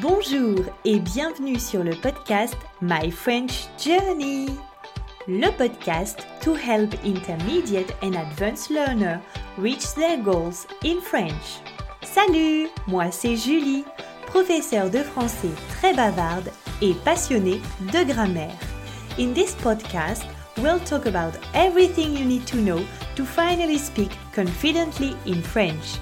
Bonjour et bienvenue sur le podcast My French Journey. Le podcast to help intermediate and advanced learners reach their goals in French. Salut, moi c'est Julie, professeure de français très bavarde et passionnée de grammaire. In this podcast, we'll talk about everything you need to know to finally speak confidently in French.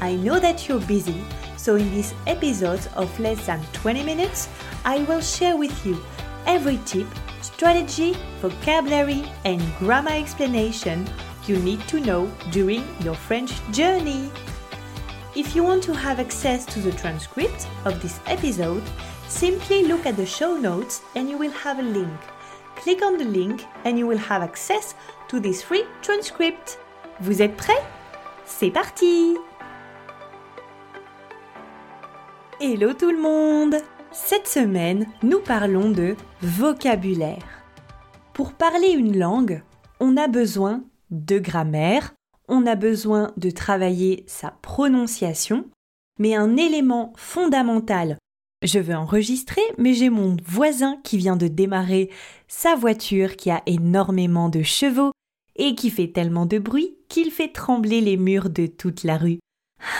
I know that you're busy so, in this episode of less than 20 minutes, I will share with you every tip, strategy, vocabulary, and grammar explanation you need to know during your French journey. If you want to have access to the transcript of this episode, simply look at the show notes and you will have a link. Click on the link and you will have access to this free transcript. Vous êtes prêts C'est parti Hello tout le monde Cette semaine, nous parlons de vocabulaire. Pour parler une langue, on a besoin de grammaire, on a besoin de travailler sa prononciation, mais un élément fondamental, je veux enregistrer, mais j'ai mon voisin qui vient de démarrer sa voiture qui a énormément de chevaux et qui fait tellement de bruit qu'il fait trembler les murs de toute la rue.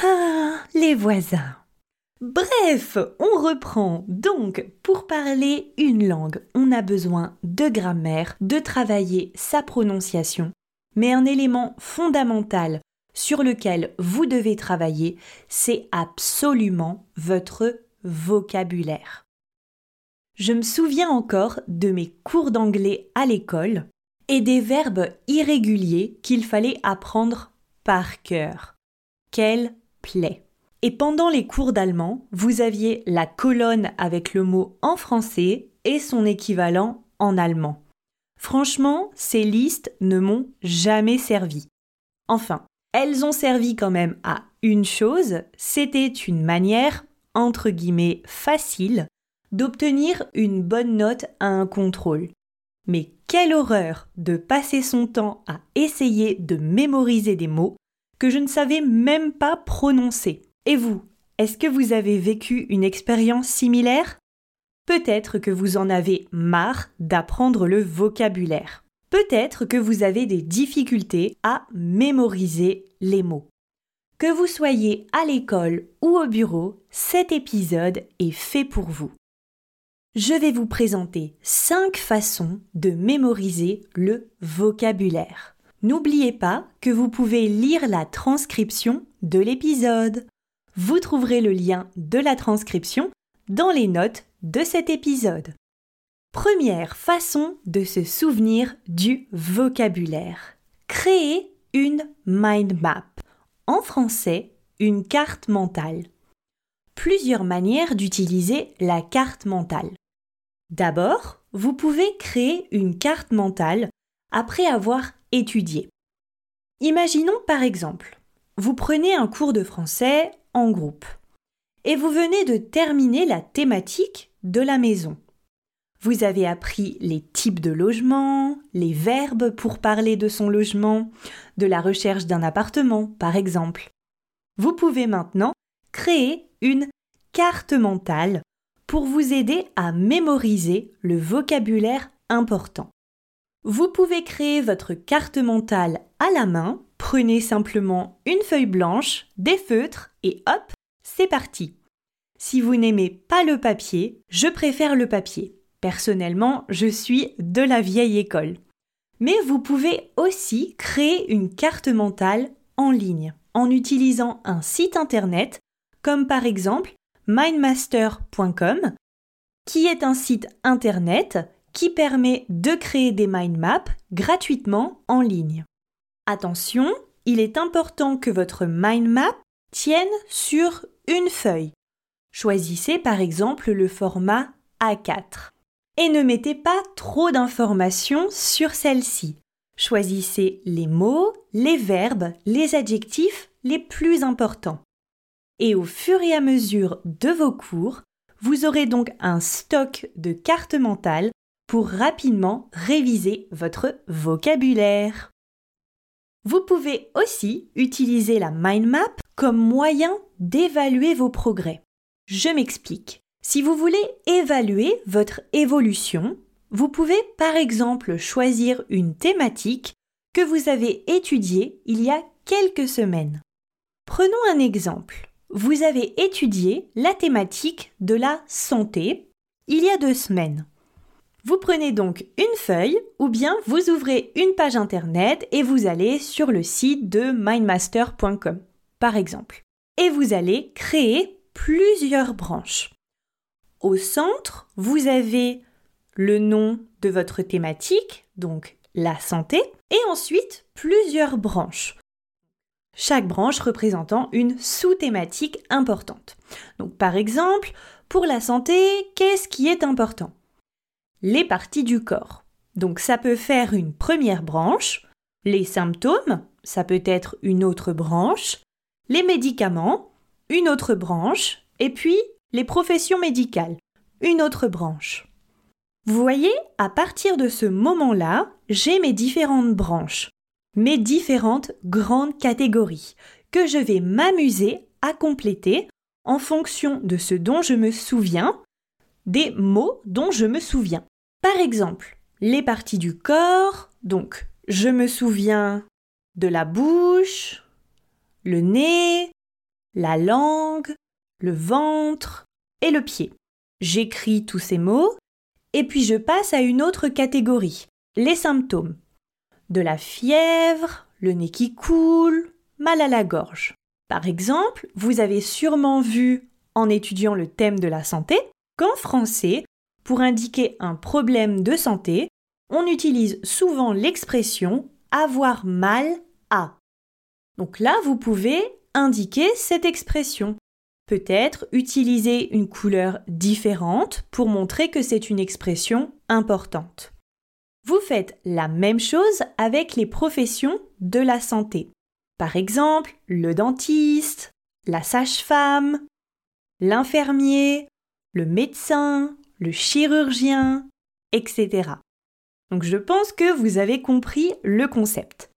Ah, les voisins Bref, on reprend. Donc, pour parler une langue, on a besoin de grammaire, de travailler sa prononciation. Mais un élément fondamental sur lequel vous devez travailler, c'est absolument votre vocabulaire. Je me souviens encore de mes cours d'anglais à l'école et des verbes irréguliers qu'il fallait apprendre par cœur. Quelle plaie et pendant les cours d'allemand, vous aviez la colonne avec le mot en français et son équivalent en allemand. Franchement, ces listes ne m'ont jamais servi. Enfin, elles ont servi quand même à une chose, c'était une manière, entre guillemets, facile d'obtenir une bonne note à un contrôle. Mais quelle horreur de passer son temps à essayer de mémoriser des mots que je ne savais même pas prononcer. Et vous, est-ce que vous avez vécu une expérience similaire? Peut-être que vous en avez marre d'apprendre le vocabulaire. Peut-être que vous avez des difficultés à mémoriser les mots. Que vous soyez à l'école ou au bureau, cet épisode est fait pour vous. Je vais vous présenter 5 façons de mémoriser le vocabulaire. N'oubliez pas que vous pouvez lire la transcription de l'épisode. Vous trouverez le lien de la transcription dans les notes de cet épisode. Première façon de se souvenir du vocabulaire. Créer une mind map. En français, une carte mentale. Plusieurs manières d'utiliser la carte mentale. D'abord, vous pouvez créer une carte mentale après avoir étudié. Imaginons par exemple, vous prenez un cours de français en groupe. Et vous venez de terminer la thématique de la maison. Vous avez appris les types de logements, les verbes pour parler de son logement, de la recherche d'un appartement, par exemple. Vous pouvez maintenant créer une carte mentale pour vous aider à mémoriser le vocabulaire important. Vous pouvez créer votre carte mentale à la main Prenez simplement une feuille blanche, des feutres et hop, c'est parti. Si vous n'aimez pas le papier, je préfère le papier. Personnellement, je suis de la vieille école. Mais vous pouvez aussi créer une carte mentale en ligne en utilisant un site internet comme par exemple mindmaster.com qui est un site internet qui permet de créer des mind maps gratuitement en ligne. Attention, il est important que votre mind map tienne sur une feuille. Choisissez par exemple le format A4. Et ne mettez pas trop d'informations sur celle-ci. Choisissez les mots, les verbes, les adjectifs les plus importants. Et au fur et à mesure de vos cours, vous aurez donc un stock de cartes mentales rapidement réviser votre vocabulaire. Vous pouvez aussi utiliser la mind map comme moyen d'évaluer vos progrès. Je m'explique. Si vous voulez évaluer votre évolution, vous pouvez par exemple choisir une thématique que vous avez étudiée il y a quelques semaines. Prenons un exemple. Vous avez étudié la thématique de la santé il y a deux semaines. Vous prenez donc une feuille ou bien vous ouvrez une page internet et vous allez sur le site de mindmaster.com par exemple. Et vous allez créer plusieurs branches. Au centre, vous avez le nom de votre thématique, donc la santé, et ensuite plusieurs branches. Chaque branche représentant une sous-thématique importante. Donc par exemple, pour la santé, qu'est-ce qui est important? Les parties du corps. Donc ça peut faire une première branche. Les symptômes, ça peut être une autre branche. Les médicaments, une autre branche. Et puis les professions médicales, une autre branche. Vous voyez, à partir de ce moment-là, j'ai mes différentes branches, mes différentes grandes catégories, que je vais m'amuser à compléter en fonction de ce dont je me souviens, des mots dont je me souviens. Par exemple, les parties du corps, donc je me souviens de la bouche, le nez, la langue, le ventre et le pied. J'écris tous ces mots et puis je passe à une autre catégorie, les symptômes. De la fièvre, le nez qui coule, mal à la gorge. Par exemple, vous avez sûrement vu, en étudiant le thème de la santé, qu'en français, pour indiquer un problème de santé, on utilise souvent l'expression avoir mal à. Donc là, vous pouvez indiquer cette expression. Peut-être utiliser une couleur différente pour montrer que c'est une expression importante. Vous faites la même chose avec les professions de la santé. Par exemple, le dentiste, la sage-femme, l'infirmier, le médecin, le chirurgien, etc. Donc je pense que vous avez compris le concept.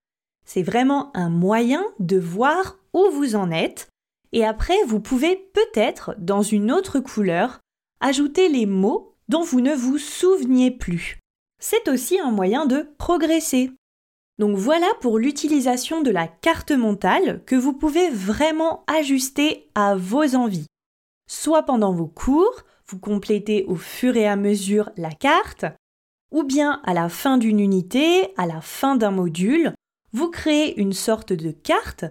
C'est vraiment un moyen de voir où vous en êtes et après vous pouvez peut-être, dans une autre couleur, ajouter les mots dont vous ne vous souveniez plus. C'est aussi un moyen de progresser. Donc voilà pour l'utilisation de la carte mentale que vous pouvez vraiment ajuster à vos envies. Soit pendant vos cours, vous complétez au fur et à mesure la carte, ou bien à la fin d'une unité, à la fin d'un module, vous créez une sorte de carte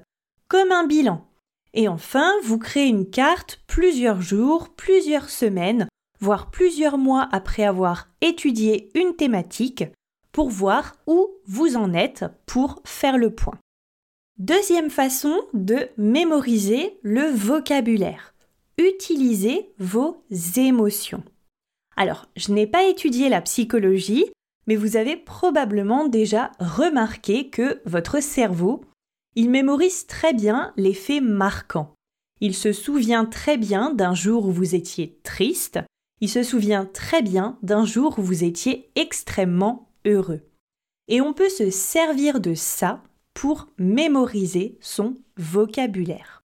comme un bilan. Et enfin, vous créez une carte plusieurs jours, plusieurs semaines, voire plusieurs mois après avoir étudié une thématique pour voir où vous en êtes pour faire le point. Deuxième façon de mémoriser le vocabulaire. Utilisez vos émotions. Alors, je n'ai pas étudié la psychologie, mais vous avez probablement déjà remarqué que votre cerveau, il mémorise très bien les faits marquants. Il se souvient très bien d'un jour où vous étiez triste, il se souvient très bien d'un jour où vous étiez extrêmement heureux. Et on peut se servir de ça pour mémoriser son vocabulaire.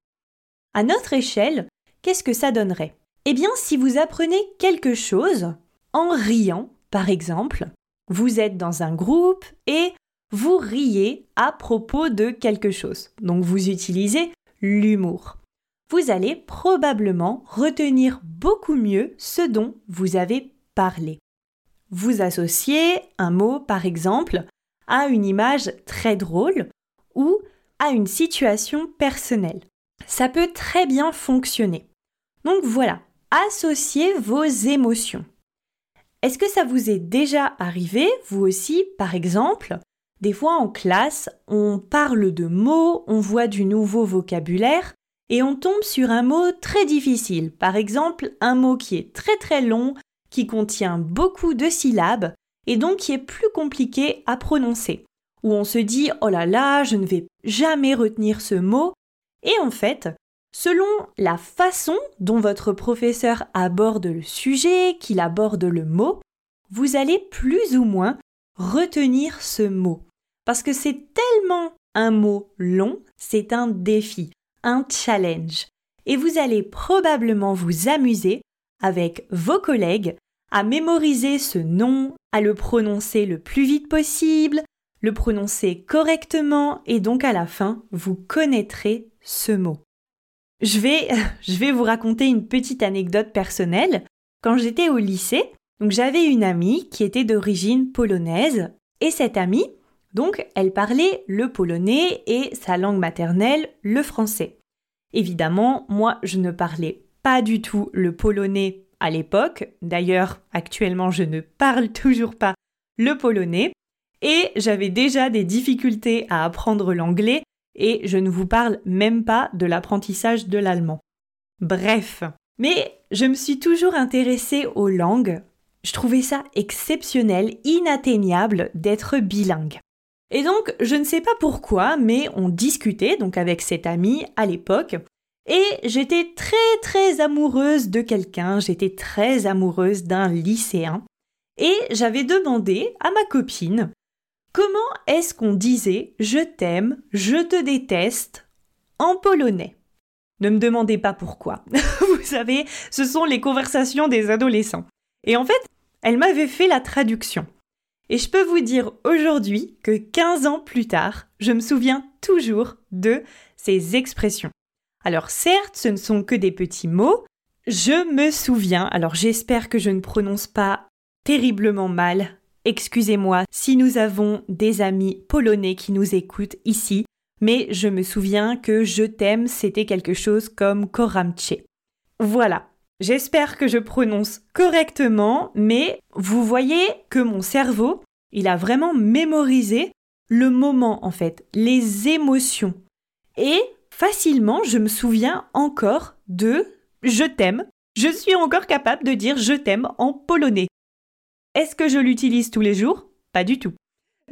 À notre échelle, qu'est-ce que ça donnerait? Eh bien, si vous apprenez quelque chose en riant, par exemple, vous êtes dans un groupe et vous riez à propos de quelque chose. Donc vous utilisez l'humour. Vous allez probablement retenir beaucoup mieux ce dont vous avez parlé. Vous associez un mot, par exemple, à une image très drôle ou à une situation personnelle. Ça peut très bien fonctionner. Donc voilà, associez vos émotions. Est-ce que ça vous est déjà arrivé, vous aussi, par exemple? Des fois en classe, on parle de mots, on voit du nouveau vocabulaire et on tombe sur un mot très difficile. Par exemple, un mot qui est très très long qui contient beaucoup de syllabes et donc qui est plus compliqué à prononcer, où on se dit oh là là, je ne vais jamais retenir ce mot, et en fait, selon la façon dont votre professeur aborde le sujet, qu'il aborde le mot, vous allez plus ou moins retenir ce mot. Parce que c'est tellement un mot long, c'est un défi, un challenge. Et vous allez probablement vous amuser avec vos collègues à mémoriser ce nom, à le prononcer le plus vite possible, le prononcer correctement et donc à la fin, vous connaîtrez ce mot. Je vais, je vais vous raconter une petite anecdote personnelle. Quand j'étais au lycée, j'avais une amie qui était d'origine polonaise et cette amie, donc elle parlait le polonais et sa langue maternelle le français. Évidemment, moi je ne parlais pas du tout le polonais à l'époque. D'ailleurs, actuellement, je ne parle toujours pas le polonais et j'avais déjà des difficultés à apprendre l'anglais et je ne vous parle même pas de l'apprentissage de l'allemand. Bref, mais je me suis toujours intéressée aux langues. Je trouvais ça exceptionnel, inatteignable d'être bilingue. Et donc, je ne sais pas pourquoi, mais on discutait donc avec cette amie à l'époque et j'étais très très amoureuse de quelqu'un, j'étais très amoureuse d'un lycéen. Et j'avais demandé à ma copine comment est-ce qu'on disait je t'aime, je te déteste en polonais? Ne me demandez pas pourquoi. Vous savez, ce sont les conversations des adolescents. Et en fait, elle m'avait fait la traduction. Et je peux vous dire aujourd'hui que 15 ans plus tard, je me souviens toujours de ces expressions. Alors certes, ce ne sont que des petits mots. Je me souviens, alors j'espère que je ne prononce pas terriblement mal. Excusez-moi si nous avons des amis polonais qui nous écoutent ici, mais je me souviens que je t'aime, c'était quelque chose comme koramche. Voilà. J'espère que je prononce correctement, mais vous voyez que mon cerveau, il a vraiment mémorisé le moment en fait, les émotions. Et facilement, je me souviens encore de je t'aime. Je suis encore capable de dire je t'aime en polonais. Est-ce que je l'utilise tous les jours? Pas du tout.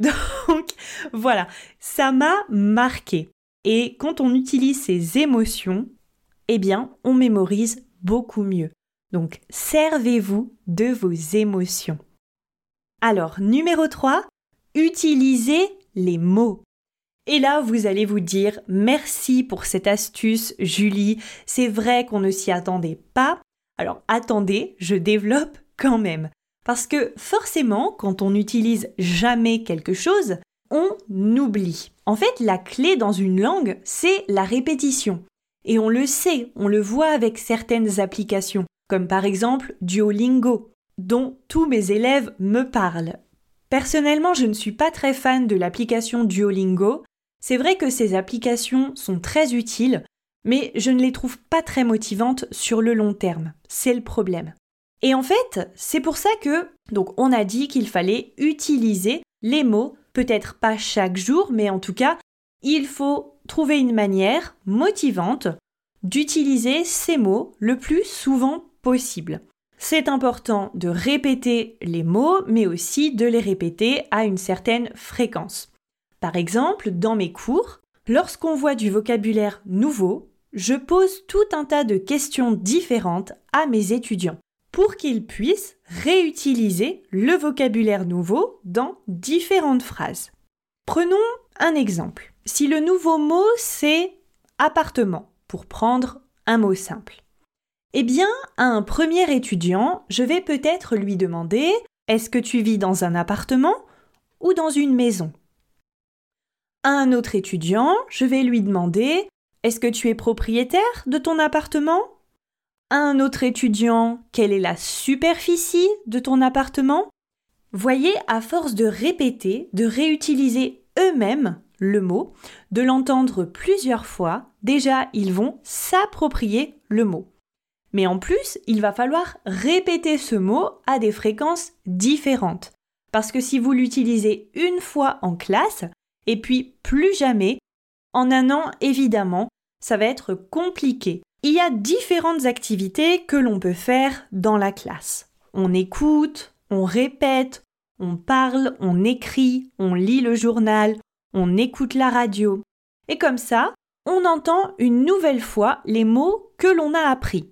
Donc voilà, ça m'a marqué. Et quand on utilise ces émotions, eh bien, on mémorise beaucoup mieux. Donc, servez-vous de vos émotions. Alors, numéro 3, utilisez les mots. Et là, vous allez vous dire merci pour cette astuce, Julie. C'est vrai qu'on ne s'y attendait pas. Alors attendez, je développe quand même. Parce que forcément, quand on n'utilise jamais quelque chose, on oublie. En fait, la clé dans une langue, c'est la répétition. Et on le sait, on le voit avec certaines applications, comme par exemple Duolingo, dont tous mes élèves me parlent. Personnellement, je ne suis pas très fan de l'application Duolingo c'est vrai que ces applications sont très utiles, mais je ne les trouve pas très motivantes sur le long terme. C'est le problème. Et en fait, c'est pour ça que, donc, on a dit qu'il fallait utiliser les mots, peut-être pas chaque jour, mais en tout cas, il faut trouver une manière motivante d'utiliser ces mots le plus souvent possible. C'est important de répéter les mots, mais aussi de les répéter à une certaine fréquence. Par exemple, dans mes cours, lorsqu'on voit du vocabulaire nouveau, je pose tout un tas de questions différentes à mes étudiants pour qu'ils puissent réutiliser le vocabulaire nouveau dans différentes phrases. Prenons un exemple. Si le nouveau mot c'est appartement, pour prendre un mot simple. Eh bien, à un premier étudiant, je vais peut-être lui demander Est-ce que tu vis dans un appartement ou dans une maison? À un autre étudiant, je vais lui demander Est-ce que tu es propriétaire de ton appartement? Un autre étudiant, quelle est la superficie de ton appartement? Voyez, à force de répéter, de réutiliser eux-mêmes le mot, de l'entendre plusieurs fois, déjà ils vont s'approprier le mot. Mais en plus, il va falloir répéter ce mot à des fréquences différentes. Parce que si vous l'utilisez une fois en classe, et puis plus jamais. En un an, évidemment, ça va être compliqué. Il y a différentes activités que l'on peut faire dans la classe. On écoute, on répète, on parle, on écrit, on lit le journal, on écoute la radio. Et comme ça, on entend une nouvelle fois les mots que l'on a appris.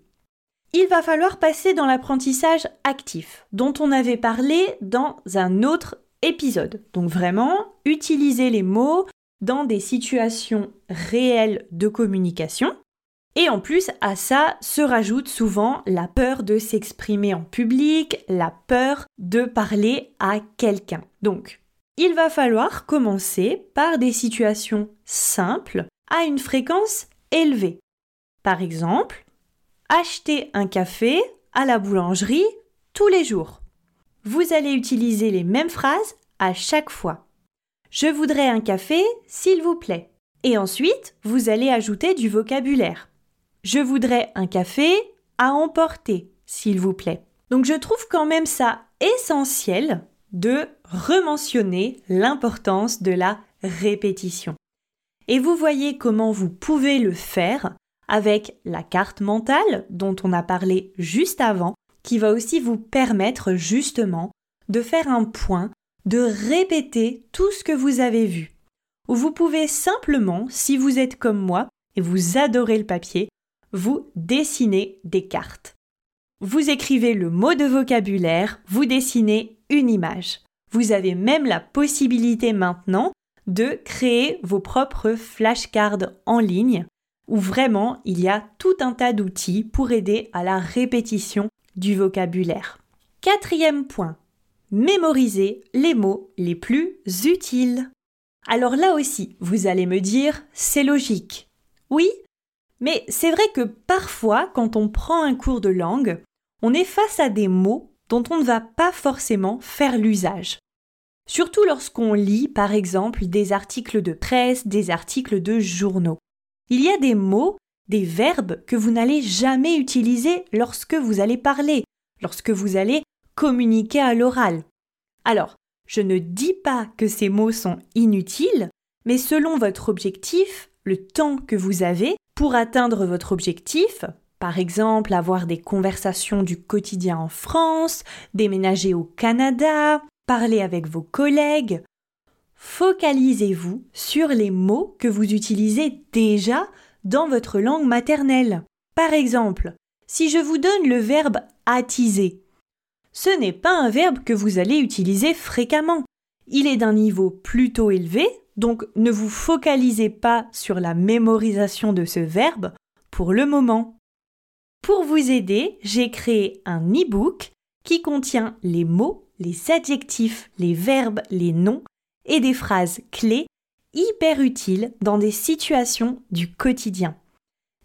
Il va falloir passer dans l'apprentissage actif, dont on avait parlé dans un autre épisode. Donc vraiment, utiliser les mots dans des situations réelles de communication. Et en plus, à ça se rajoute souvent la peur de s'exprimer en public, la peur de parler à quelqu'un. Donc, il va falloir commencer par des situations simples à une fréquence élevée. Par exemple, acheter un café à la boulangerie tous les jours. Vous allez utiliser les mêmes phrases à chaque fois. Je voudrais un café, s'il vous plaît. Et ensuite, vous allez ajouter du vocabulaire. Je voudrais un café à emporter, s'il vous plaît. Donc je trouve quand même ça essentiel de rementionner l'importance de la répétition. Et vous voyez comment vous pouvez le faire avec la carte mentale dont on a parlé juste avant, qui va aussi vous permettre justement de faire un point, de répéter tout ce que vous avez vu. Ou vous pouvez simplement, si vous êtes comme moi et vous adorez le papier, vous dessinez des cartes. Vous écrivez le mot de vocabulaire, vous dessinez une image. Vous avez même la possibilité maintenant de créer vos propres flashcards en ligne où vraiment il y a tout un tas d'outils pour aider à la répétition du vocabulaire. Quatrième point, mémoriser les mots les plus utiles. Alors là aussi, vous allez me dire, c'est logique. Oui, mais c'est vrai que parfois, quand on prend un cours de langue, on est face à des mots dont on ne va pas forcément faire l'usage. Surtout lorsqu'on lit, par exemple, des articles de presse, des articles de journaux. Il y a des mots, des verbes que vous n'allez jamais utiliser lorsque vous allez parler, lorsque vous allez communiquer à l'oral. Alors, je ne dis pas que ces mots sont inutiles, mais selon votre objectif, le temps que vous avez pour atteindre votre objectif, par exemple avoir des conversations du quotidien en France, déménager au Canada, parler avec vos collègues, focalisez-vous sur les mots que vous utilisez déjà dans votre langue maternelle. Par exemple, si je vous donne le verbe attiser, ce n'est pas un verbe que vous allez utiliser fréquemment. Il est d'un niveau plutôt élevé donc ne vous focalisez pas sur la mémorisation de ce verbe pour le moment. Pour vous aider, j'ai créé un e-book qui contient les mots, les adjectifs, les verbes, les noms et des phrases clés hyper utiles dans des situations du quotidien.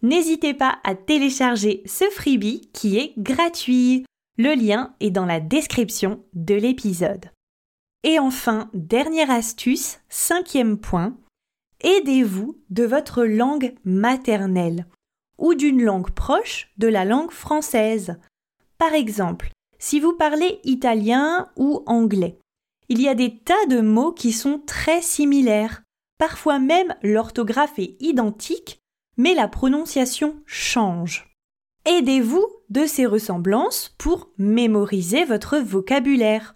N'hésitez pas à télécharger ce freebie qui est gratuit. Le lien est dans la description de l'épisode. Et enfin, dernière astuce, cinquième point, aidez-vous de votre langue maternelle ou d'une langue proche de la langue française. Par exemple, si vous parlez italien ou anglais, il y a des tas de mots qui sont très similaires. Parfois même l'orthographe est identique, mais la prononciation change. Aidez-vous de ces ressemblances pour mémoriser votre vocabulaire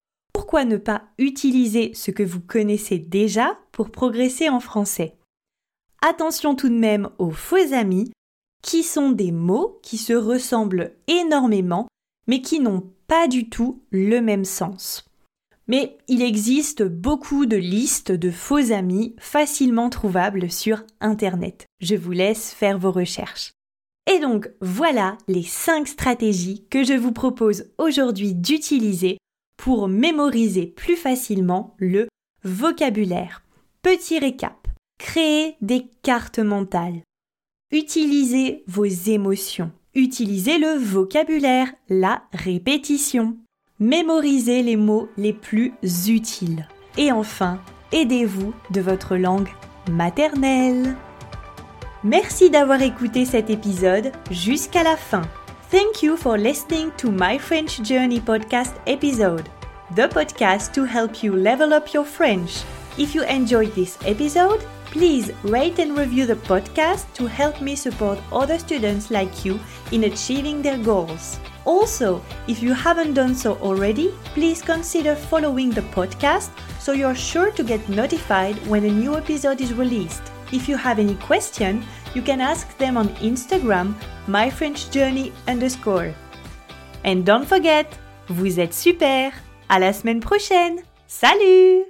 ne pas utiliser ce que vous connaissez déjà pour progresser en français? Attention tout de même aux faux amis, qui sont des mots qui se ressemblent énormément, mais qui n'ont pas du tout le même sens. Mais il existe beaucoup de listes de faux amis facilement trouvables sur Internet. Je vous laisse faire vos recherches. Et donc voilà les 5 stratégies que je vous propose aujourd'hui d'utiliser pour mémoriser plus facilement le vocabulaire. Petit récap. Créez des cartes mentales. Utilisez vos émotions. Utilisez le vocabulaire, la répétition. Mémorisez les mots les plus utiles. Et enfin, aidez-vous de votre langue maternelle. Merci d'avoir écouté cet épisode jusqu'à la fin. Thank you for listening to my French Journey podcast episode, the podcast to help you level up your French. If you enjoyed this episode, please rate and review the podcast to help me support other students like you in achieving their goals. Also, if you haven't done so already, please consider following the podcast so you're sure to get notified when a new episode is released. If you have any question, you can ask them on Instagram, myfrenchjourney underscore. And don't forget, vous êtes super! À la semaine prochaine! Salut!